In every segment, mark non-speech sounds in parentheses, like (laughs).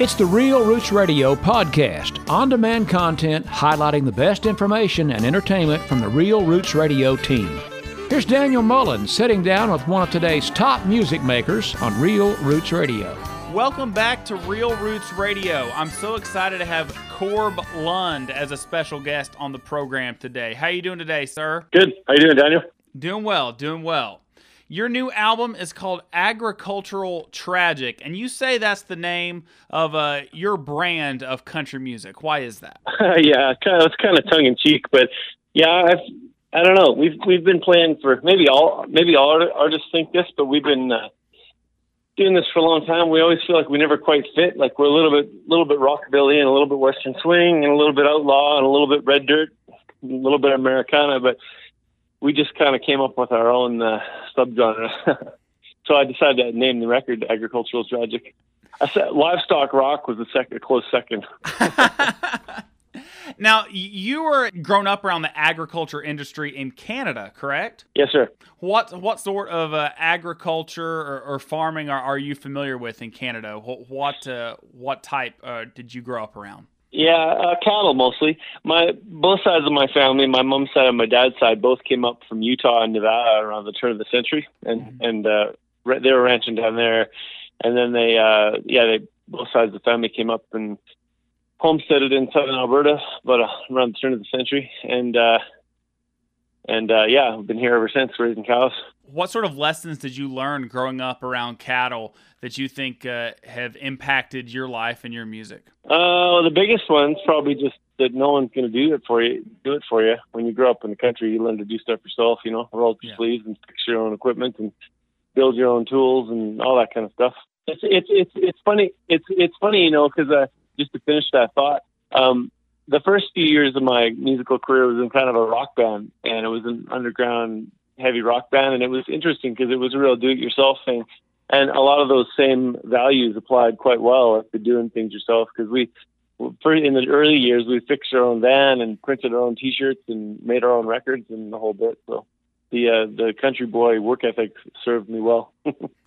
It's the Real Roots Radio podcast, on demand content highlighting the best information and entertainment from the Real Roots Radio team. Here's Daniel Mullins sitting down with one of today's top music makers on Real Roots Radio. Welcome back to Real Roots Radio. I'm so excited to have Corb Lund as a special guest on the program today. How are you doing today, sir? Good. How you doing, Daniel? Doing well, doing well. Your new album is called Agricultural Tragic, and you say that's the name of uh, your brand of country music. Why is that? (laughs) yeah, kind of, it's kind of tongue in cheek, but yeah, I've, I don't know. We've we've been playing for maybe all maybe all artists think this, but we've been uh, doing this for a long time. We always feel like we never quite fit. Like we're a little bit little bit rockabilly and a little bit western swing and a little bit outlaw and a little bit red dirt, a little bit Americana, but we just kind of came up with our own uh, subgenre. (laughs) so I decided to name the record "Agricultural Tragic." I said livestock rock was the second, a close second. (laughs) now you were grown up around the agriculture industry in Canada, correct? Yes, sir. What what sort of uh, agriculture or, or farming are, are, you familiar with in Canada? What what, uh, what type uh, did you grow up around? Yeah, uh, cattle mostly. My both sides of my family, my mom's side and my dad's side, both came up from Utah and Nevada around the turn of the century, and mm-hmm. and uh, they were ranching down there, and then they, uh, yeah, they both sides of the family came up and homesteaded in southern Alberta, about uh, around the turn of the century, and uh, and uh, yeah, I've been here ever since raising cows. What sort of lessons did you learn growing up around cattle that you think uh, have impacted your life and your music? Uh, the biggest one's probably just that no one's going to do it for you. Do it for you. When you grow up in the country, you learn to do stuff yourself. You know, roll up your yeah. sleeves and fix your own equipment and build your own tools and all that kind of stuff. It's it's it's it's funny. It's it's funny, you know, because uh, just to finish that thought, um, the first few years of my musical career was in kind of a rock band, and it was an underground heavy rock band, and it was interesting because it was a real do-it-yourself thing, and a lot of those same values applied quite well to doing things yourself because we. In the early years, we fixed our own van and printed our own T-shirts and made our own records and the whole bit. So, the uh, the country boy work ethic served me well. (laughs)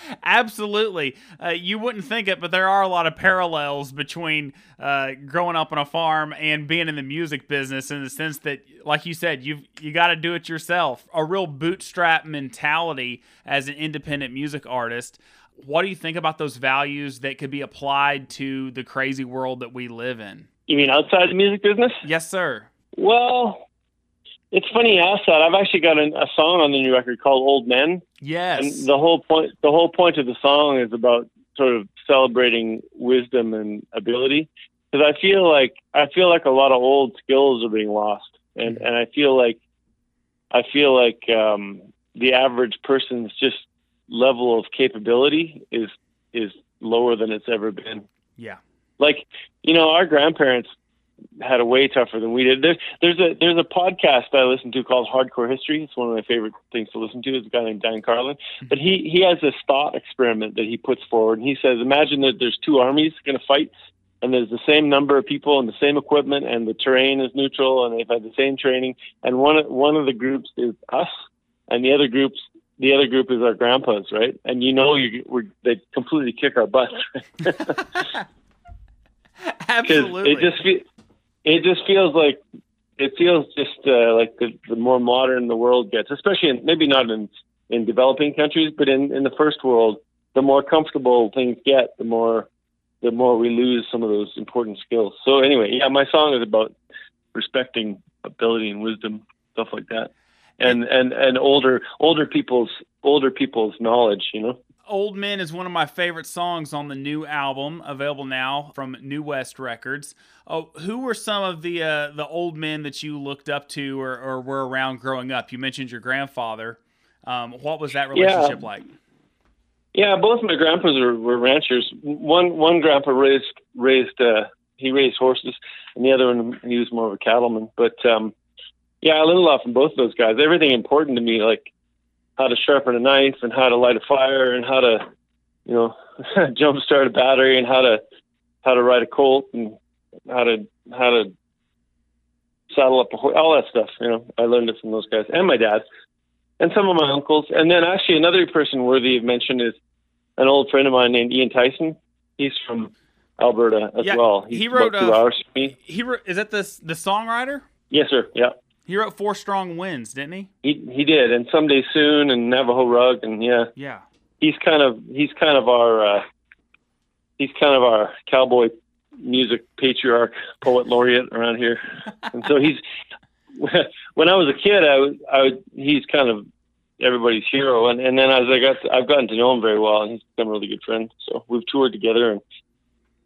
(laughs) Absolutely. Uh, you wouldn't think it, but there are a lot of parallels between uh, growing up on a farm and being in the music business in the sense that, like you said, you've you got to do it yourself. A real bootstrap mentality as an independent music artist. What do you think about those values that could be applied to the crazy world that we live in? You mean outside the music business? Yes, sir. Well, it's funny you ask that. I've actually got a, a song on the new record called "Old Men." Yes. And the whole point, the whole point of the song is about sort of celebrating wisdom and ability. Because I feel like I feel like a lot of old skills are being lost, and and I feel like I feel like um, the average person's just level of capability is is lower than it's ever been. Yeah. Like you know, our grandparents had a way tougher than we did. There's there's a there's a podcast I listen to called Hardcore History. It's one of my favorite things to listen to. It's a guy named Dan Carlin, mm-hmm. but he he has this thought experiment that he puts forward, and he says, imagine that there's two armies going to fight, and there's the same number of people and the same equipment, and the terrain is neutral, and they've had the same training, and one one of the groups is us, and the other groups the other group is our grandpas, right? And you know, you we're, they completely kick our butts. (laughs) (laughs) Absolutely. It just it just feels like it feels just uh, like the, the more modern the world gets, especially in, maybe not in in developing countries, but in in the first world, the more comfortable things get, the more the more we lose some of those important skills. So anyway, yeah, my song is about respecting ability and wisdom, stuff like that, and and and older older people's older people's knowledge, you know. Old Men is one of my favorite songs on the new album, available now from New West Records. Oh, who were some of the uh, the old men that you looked up to or, or were around growing up? You mentioned your grandfather. Um, what was that relationship yeah. like? Yeah, both my grandpas were, were ranchers. One one grandpa raised raised uh, he raised horses, and the other one he was more of a cattleman. But um, yeah, I learned a lot from both of those guys. Everything important to me, like how to sharpen a knife and how to light a fire and how to, you know, (laughs) jump start a battery and how to how to ride a colt and how to how to saddle up a horse, all that stuff. You know, I learned it from those guys and my dad and some of my uncles. And then actually another person worthy of mention is an old friend of mine named Ian Tyson. He's from Alberta as Yeah, well. He's he wrote, two uh, hours from me. He wrote, is that the the songwriter? Yes, sir. Yeah, He wrote Four Strong wins, didn't he? he he did, and someday soon, and Navajo Rug, and yeah, Yeah. he's kind of he's kind of our uh, he's kind of our cowboy music patriarch, poet laureate around here, (laughs) and so he's (laughs) when I was a kid, I was I was, he's kind of everybody's hero, and and then as I got I've gotten to know him very well, and he's become a really good friend. So we've toured together and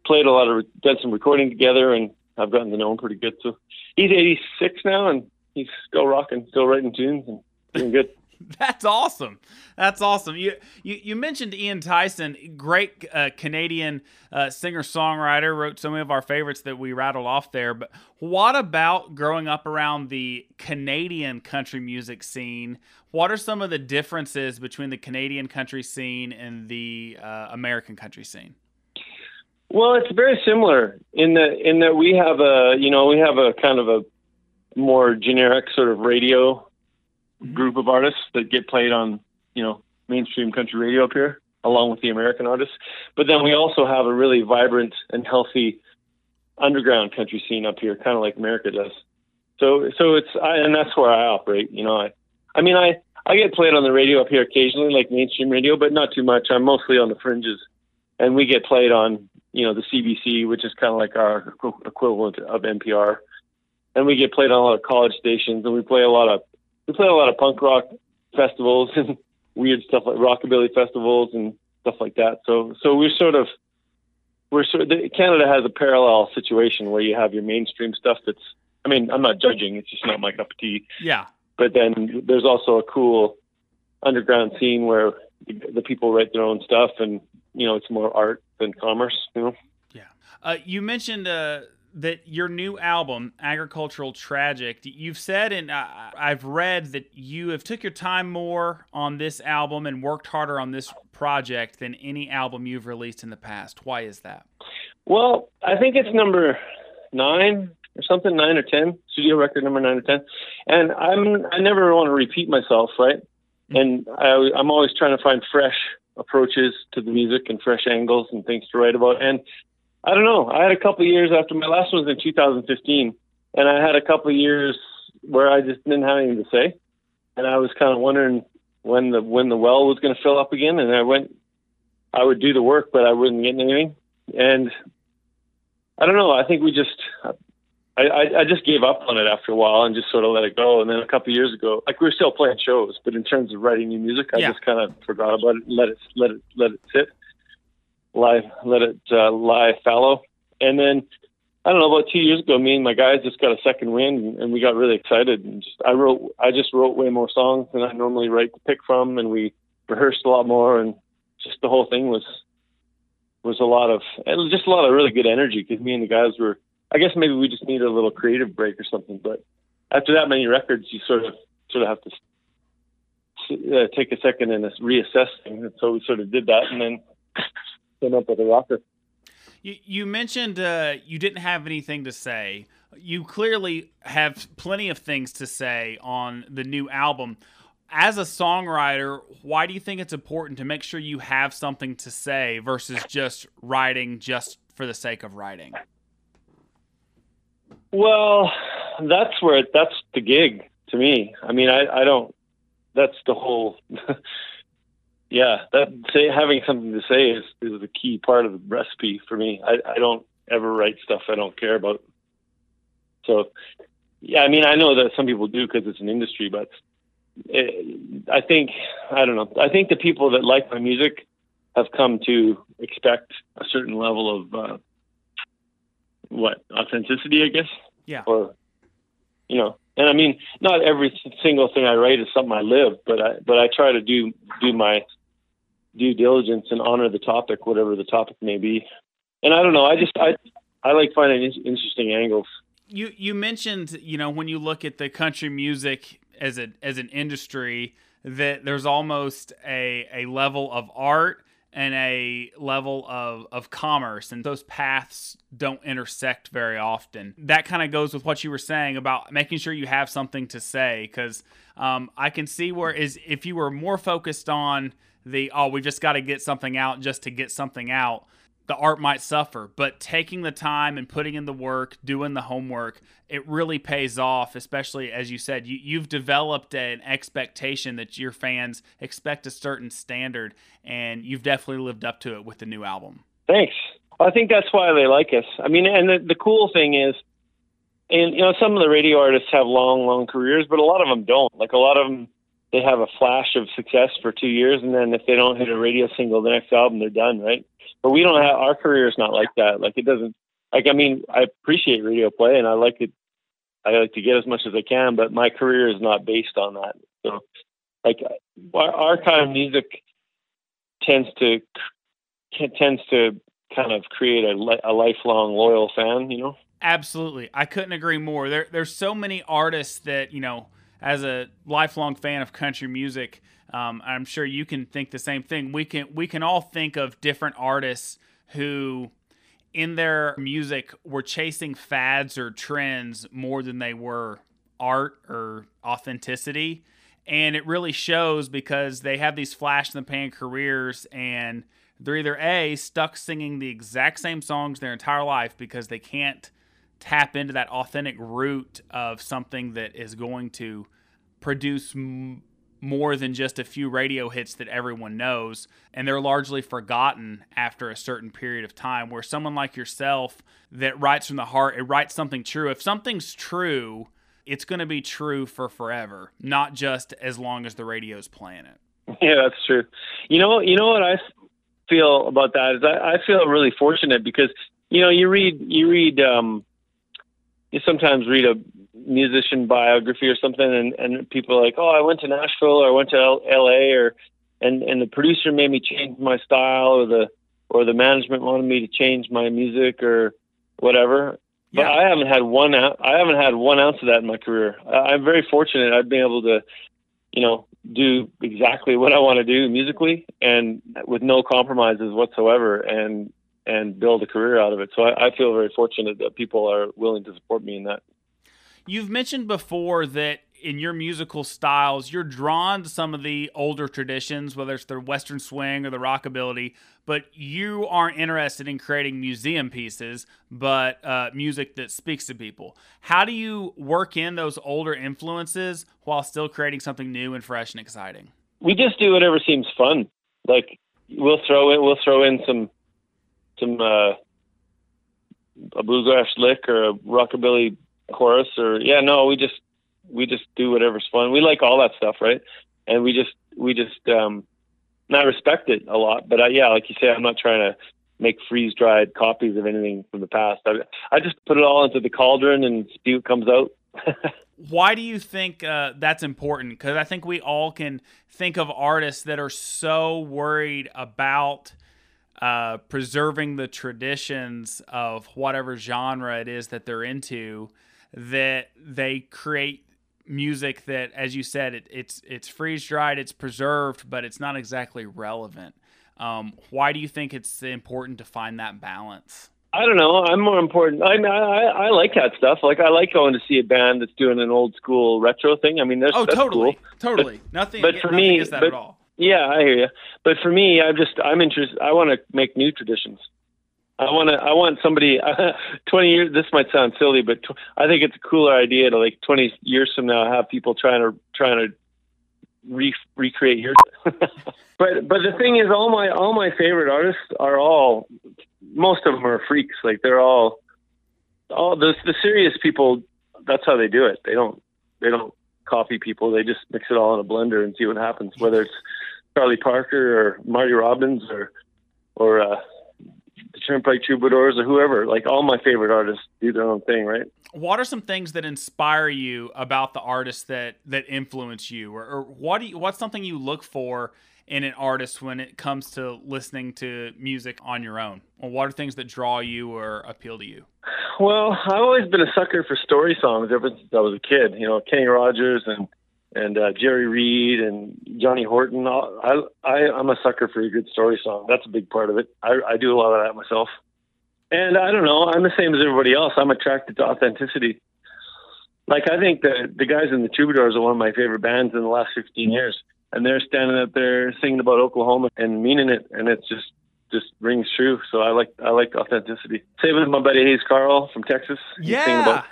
played a lot of done some recording together, and I've gotten to know him pretty good. So he's 86 now, and he's still rocking, still writing tunes, and doing good. (laughs) That's awesome. That's awesome. You you, you mentioned Ian Tyson, great uh, Canadian uh, singer songwriter, wrote so many of our favorites that we rattled off there. But what about growing up around the Canadian country music scene? What are some of the differences between the Canadian country scene and the uh, American country scene? Well, it's very similar in that in that we have a you know we have a kind of a more generic sort of radio mm-hmm. group of artists that get played on you know mainstream country radio up here, along with the American artists. But then we also have a really vibrant and healthy underground country scene up here, kind of like America does. So so it's I, and that's where I operate. You know, I I mean I I get played on the radio up here occasionally, like mainstream radio, but not too much. I'm mostly on the fringes, and we get played on you know the CBC, which is kind of like our equivalent of NPR, and we get played on a lot of college stations, and we play a lot of we play a lot of punk rock festivals (laughs) and weird stuff like rockabilly festivals and stuff like that. So so we're sort of we're sort of, Canada has a parallel situation where you have your mainstream stuff that's I mean I'm not judging, it's just not my cup of tea. Yeah. But then there's also a cool underground scene where the, people write their own stuff and you know it's more art than commerce. You know. Yeah. Uh, you mentioned uh, that your new album, Agricultural Tragic, you've said, and I've read that you have took your time more on this album and worked harder on this project than any album you've released in the past. Why is that? Well, I think it's number nine or something, nine or ten, studio record number nine or ten. And I'm I never want to repeat myself, right? Mm-hmm. And I, I'm always trying to find fresh approaches to the music and fresh angles and things to write about. And I don't know. I had a couple of years after my last one was in 2015, and I had a couple of years where I just didn't have anything to say, and I was kind of wondering when the when the well was going to fill up again. And I went, I would do the work, but I wouldn't get anything. And I don't know. I think we just, I, I, I just gave up on it after a while and just sort of let it go. And then a couple of years ago, like we were still playing shows, but in terms of writing new music, I Yeah. just kind of forgot about it, and let it, let it, let it sit, lie, let it uh, lie fallow. And then I don't know. About two years ago, me and my guys just got a second wind, and, and we got really excited. And just I wrote, I just wrote way more songs than I normally write to pick from, and we rehearsed a lot more, and just the whole thing was was a lot of it was just a lot of really good energy because me and the guys were. I guess maybe we just needed a little creative break or something. But after that many records, you sort of sort of have to uh, take a second and reassess things. And so we sort of did that, and then came up with a rocker. You, you mentioned uh, you didn't have anything to say. You clearly have plenty of things to say on the new album. As a songwriter, why do you think it's important to make sure you have something to say versus just writing just for the sake of writing? Well, that's where it, that's the gig to me. I mean, I, I don't. That's the whole. (laughs) yeah, that say having something to say is is the key part of the recipe for me. I, I don't ever write stuff I don't care about. So, yeah, I mean, I know that some people do because it's an industry, but it, I think I don't know. I think the people that like my music have come to expect a certain level of uh, what authenticity, I guess Yeah. or you know and i mean not every single thing i write is something i live but i but i try to do do my due diligence and honor the topic whatever the topic may be. And i don't know i just i i like finding interesting angles. You you mentioned you know when you look at the country music as a as an industry that there's almost a a level of art and a level of of commerce and those paths don't intersect very often. That kind of goes with what you were saying about making sure you have something to say because um, i can see where is if you were more focused on the oh we just got to get something out just to get something out the art might suffer, but taking the time and putting in the work, doing the homework, it really pays off, especially as you said, you, you've developed an expectation that your fans expect a certain standard, and you've definitely lived up to it with the new album. Thanks. I think that's why they like us. I mean, and the, the cool thing is, and you know, some of the radio artists have long, long careers, but a lot of them don't. Like a lot of them, they have a flash of success for two years, and then if they don't hit a radio single, the next album they're done, right? But we don't have our career is not like that. Like it doesn't. Like I mean, I appreciate radio play, and I like it. I like to get as much as I can, but my career is not based on that. So, like our, our kind of music tends to tends to kind of create a, a lifelong loyal fan, you know? Absolutely. I couldn't agree more. There, there's so many artists that, you know, as a lifelong fan of country music, um, I'm sure you can think the same thing. We can we can all think of different artists who in their music were chasing fads or trends more than they were art or authenticity. And it really shows because they have these flash in the pan careers and they're either A, stuck singing the exact same songs their entire life because they can't tap into that authentic root of something that is going to produce m- more than just a few radio hits that everyone knows and they're largely forgotten after a certain period of time where someone like yourself that writes from the heart it writes something true. If something's true it's going to be true for forever not just as long as the radio's playing it. Yeah that's true. You know you know what i feel about that is I, I feel really fortunate because you know you read you read um, you sometimes read a musician biography or something and, and people are like oh I went to Nashville or I went to L- L.A. or and and the producer made me change my style or the or the management wanted me to change my music or whatever. Yeah. But I haven't had one I haven't had one ounce of that in my career. I'm very fortunate. I've been able to, you know, do exactly what I want to do musically and with no compromises whatsoever and and build a career out of it. So I, I feel very fortunate that people are willing to support me in that. You've mentioned before that in your musical styles, you're drawn to some of the older traditions, whether it's the Western swing or the rockabilly, but you aren't interested in creating museum pieces, but uh, music that speaks to people. How do you work in those older influences while still creating something new and fresh and exciting? We just do whatever seems fun. Like we'll throw in, we'll throw in some, some, uh, a bluegrass lick or a rockabilly chorus or yeah, no, we just we just do whatever's fun. We like all that stuff, right? And we just we just um, not respect it a lot. But uh, yeah, like you say, I'm not trying to make freeze dried copies of anything from the past. I, I just put it all into the cauldron and see what comes out. (laughs) Why do you think uh, that's important? Because I think we all can think of artists that are so worried about uh, preserving the traditions of whatever genre it is that they're into that they create music that, as you said, it, it's it's freeze dried, it's preserved, but it's not exactly relevant. Um, why do you think it's important to find that balance? I don't know. I'm more important. I, I I like that stuff. Like I like going to see a band that's doing an old school retro thing. I mean, there's oh totally, cool. totally. Nothing. But for nothing me, is that but, at all. Yeah, I hear you. But for me, I'm just I'm interested. I want to make new traditions. I want to. I want somebody. Uh, (laughs) Twenty years. This might sound silly, but tw- I think it's a cooler idea to like twenty years from now have people trying to trying to re- recreate your. (laughs) but but the thing is, all my all my favorite artists are all. Most of them are freaks. Like they're all. All the the serious people. That's how they do it. They don't. They don't copy people. They just mix it all in a blender and see what happens. Whether it's Charlie Parker or Marty Robbins or or uh, Turnpike Troubadours or whoever. Like all my favorite artists do their own thing, right? What are some things that inspire you about the artists that that influence you, or, or what do you, what's something you look for in an artist when it comes to listening to music on your own? Or what are things that draw you or appeal to you? Well, I've always been a sucker for story songs ever since I was a kid. You know, Kenny Rogers and and uh, Jerry Reed and Johnny Horton. I, I I'm a sucker for a good story song. That's a big part of it. I, I do a lot of that myself. And I don't know. I'm the same as everybody else. I'm attracted to authenticity. Like I think the the guys in the Troubadours are one of my favorite bands in the last 15 years, and they're standing up there singing about Oklahoma and meaning it, and it's just just rings true. So I like I like authenticity. Same with my buddy Hayes Carll from Texas. Yeah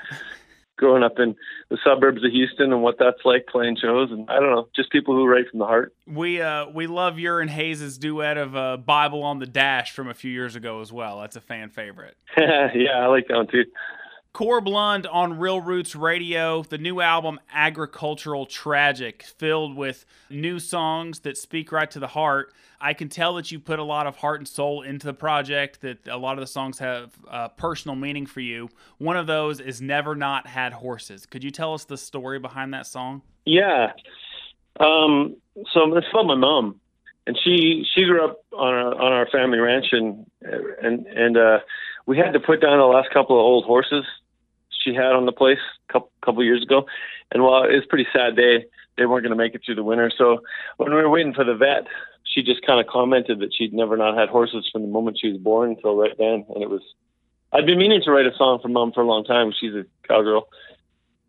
growing up in the suburbs of Houston and what that's like playing shows and I don't know, just people who write from the heart. We uh we love your and Hayes's duet of uh, Bible on the Dash from a few years ago as well. That's a fan favorite. (laughs) yeah, I like that one too. Corb Lund on Real Roots Radio, the new album Agricultural Tragic, filled with new songs that speak right to the heart. I can tell that you put a lot of heart and soul into the project, that a lot of the songs have uh, personal meaning for you. One of those is Never Not Had Horses. Could you tell us the story behind that song? Yeah. Um, so it's about my mom. And she she grew up on our on our family ranch and and and uh, we had to put down the last couple of old horses she had on the place a couple, couple years ago. And while it was a pretty sad day, they weren't going to make it through the winter. So when we were waiting for the vet, she just kind of commented that she'd never not had horses from the moment she was born until right then. And it was, I'd been meaning to write a song for mom for a long time. She's a cowgirl.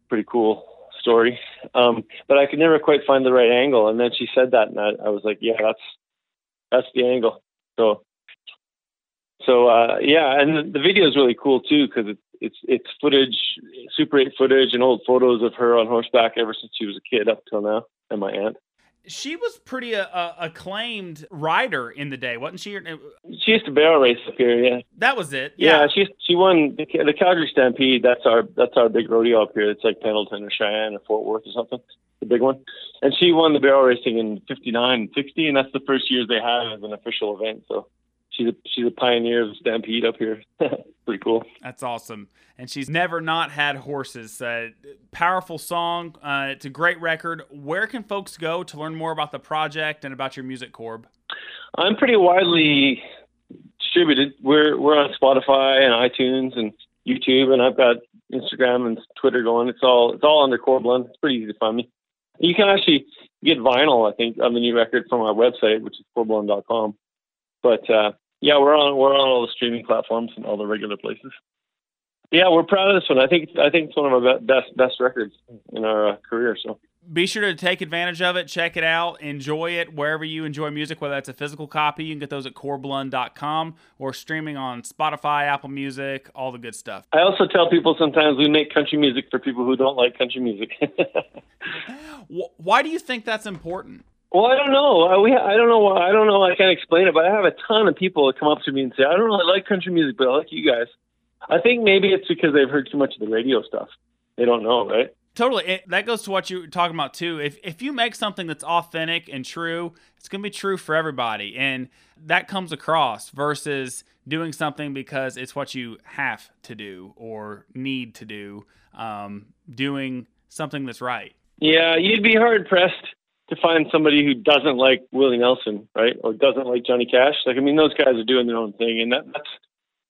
Pretty cool story. Um, but I could never quite find the right angle. And then she said that, and I, I was like, yeah, that's, that's the angle. So, so, uh, yeah. And the video is really cool too, cause it's, it's it's footage, Super 8 footage, and old photos of her on horseback ever since she was a kid up till now, and my aunt. She was pretty uh, uh acclaimed rider in the day, wasn't she? She used to barrel race up here, yeah. That was it. Yeah, yeah she she won the, the Calgary Stampede. That's our that's our big rodeo up here. It's like Pendleton or Cheyenne or Fort Worth or something, the big one. And she won the barrel racing in '59 and '60, and that's the first years they had as an official event. So she's a she's a pioneer of Stampede up here. (laughs) Pretty cool. That's awesome. And she's never not had horses. Uh, powerful song. Uh, it's a great record. Where can folks go to learn more about the project and about your music, Corb? I'm pretty widely distributed. We're we're on Spotify and iTunes and YouTube, and I've got Instagram and Twitter going. It's all it's all under Corb Lund. It's pretty easy to find me. You can actually get vinyl, I think, on the new record from our website, which is corblund.com. But uh, yeah, we're on we're on all the streaming platforms and all the regular places. Yeah, we're proud of this one. I think I think it's one of our best best records in our uh, career. So be sure to take advantage of it, check it out, enjoy it wherever you enjoy music, whether that's a physical copy. You can get those at corblund.com or streaming on Spotify, Apple Music, all the good stuff. I also tell people sometimes we make country music for people who don't like country music. (laughs) Why do you think that's important? Well, I don't know. Uh, we I don't know. why. I don't know. I can't explain it, but I have a ton of people that come up to me and say, "I don't really like country music, but I like you guys." I think maybe it's because they've heard too much of the radio stuff. They don't know, right? Totally. It, that goes to what you were talking about too. If if you make something that's authentic and true, it's going to be true for everybody, and that comes across versus doing something because it's what you have to do or need to do. Um, doing something that's right. Yeah, you'd be hard pressed to find somebody who doesn't like Willie Nelson, right, or doesn't like Johnny Cash. Like, I mean, those guys are doing their own thing, and that, that's,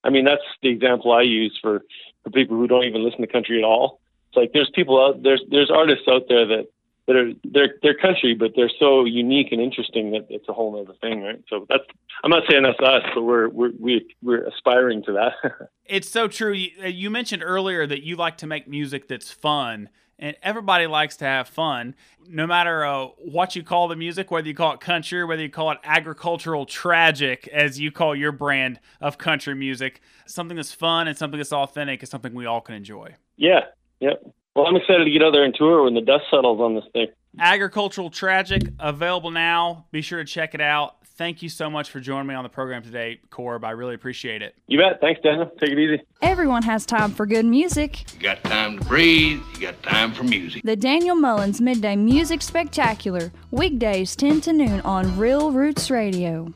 I mean, that's the example I use for for people who don't even listen to country at all. It's like there's people out there's there's artists out there that that are they're they're country, but they're so unique and interesting that it's a whole other thing, right? So that's I'm not saying that's us, but we're we're we, we're aspiring to that. (laughs) it's so true. You, uh, you mentioned earlier that you like to make music that's fun and everybody likes to have fun no matter uh, what you call the music whether you call it country whether you call it agricultural tragic as you call your brand of country music. Something that's fun and something that's authentic is something we all can enjoy. Yeah yep. Well i'm excited to get out there and tour when the dust settles on this thing. Agricultural tragic available now. Be sure to check it out thank you so much for joining me on the program today, Corb. I really appreciate it. You bet. Thanks, Daniel. Take it easy. Everyone has time for good music. You got time to breathe, you got time for music. The Daniel Mullins Midday Music Spectacular, weekdays 10 to noon on Real Roots Radio.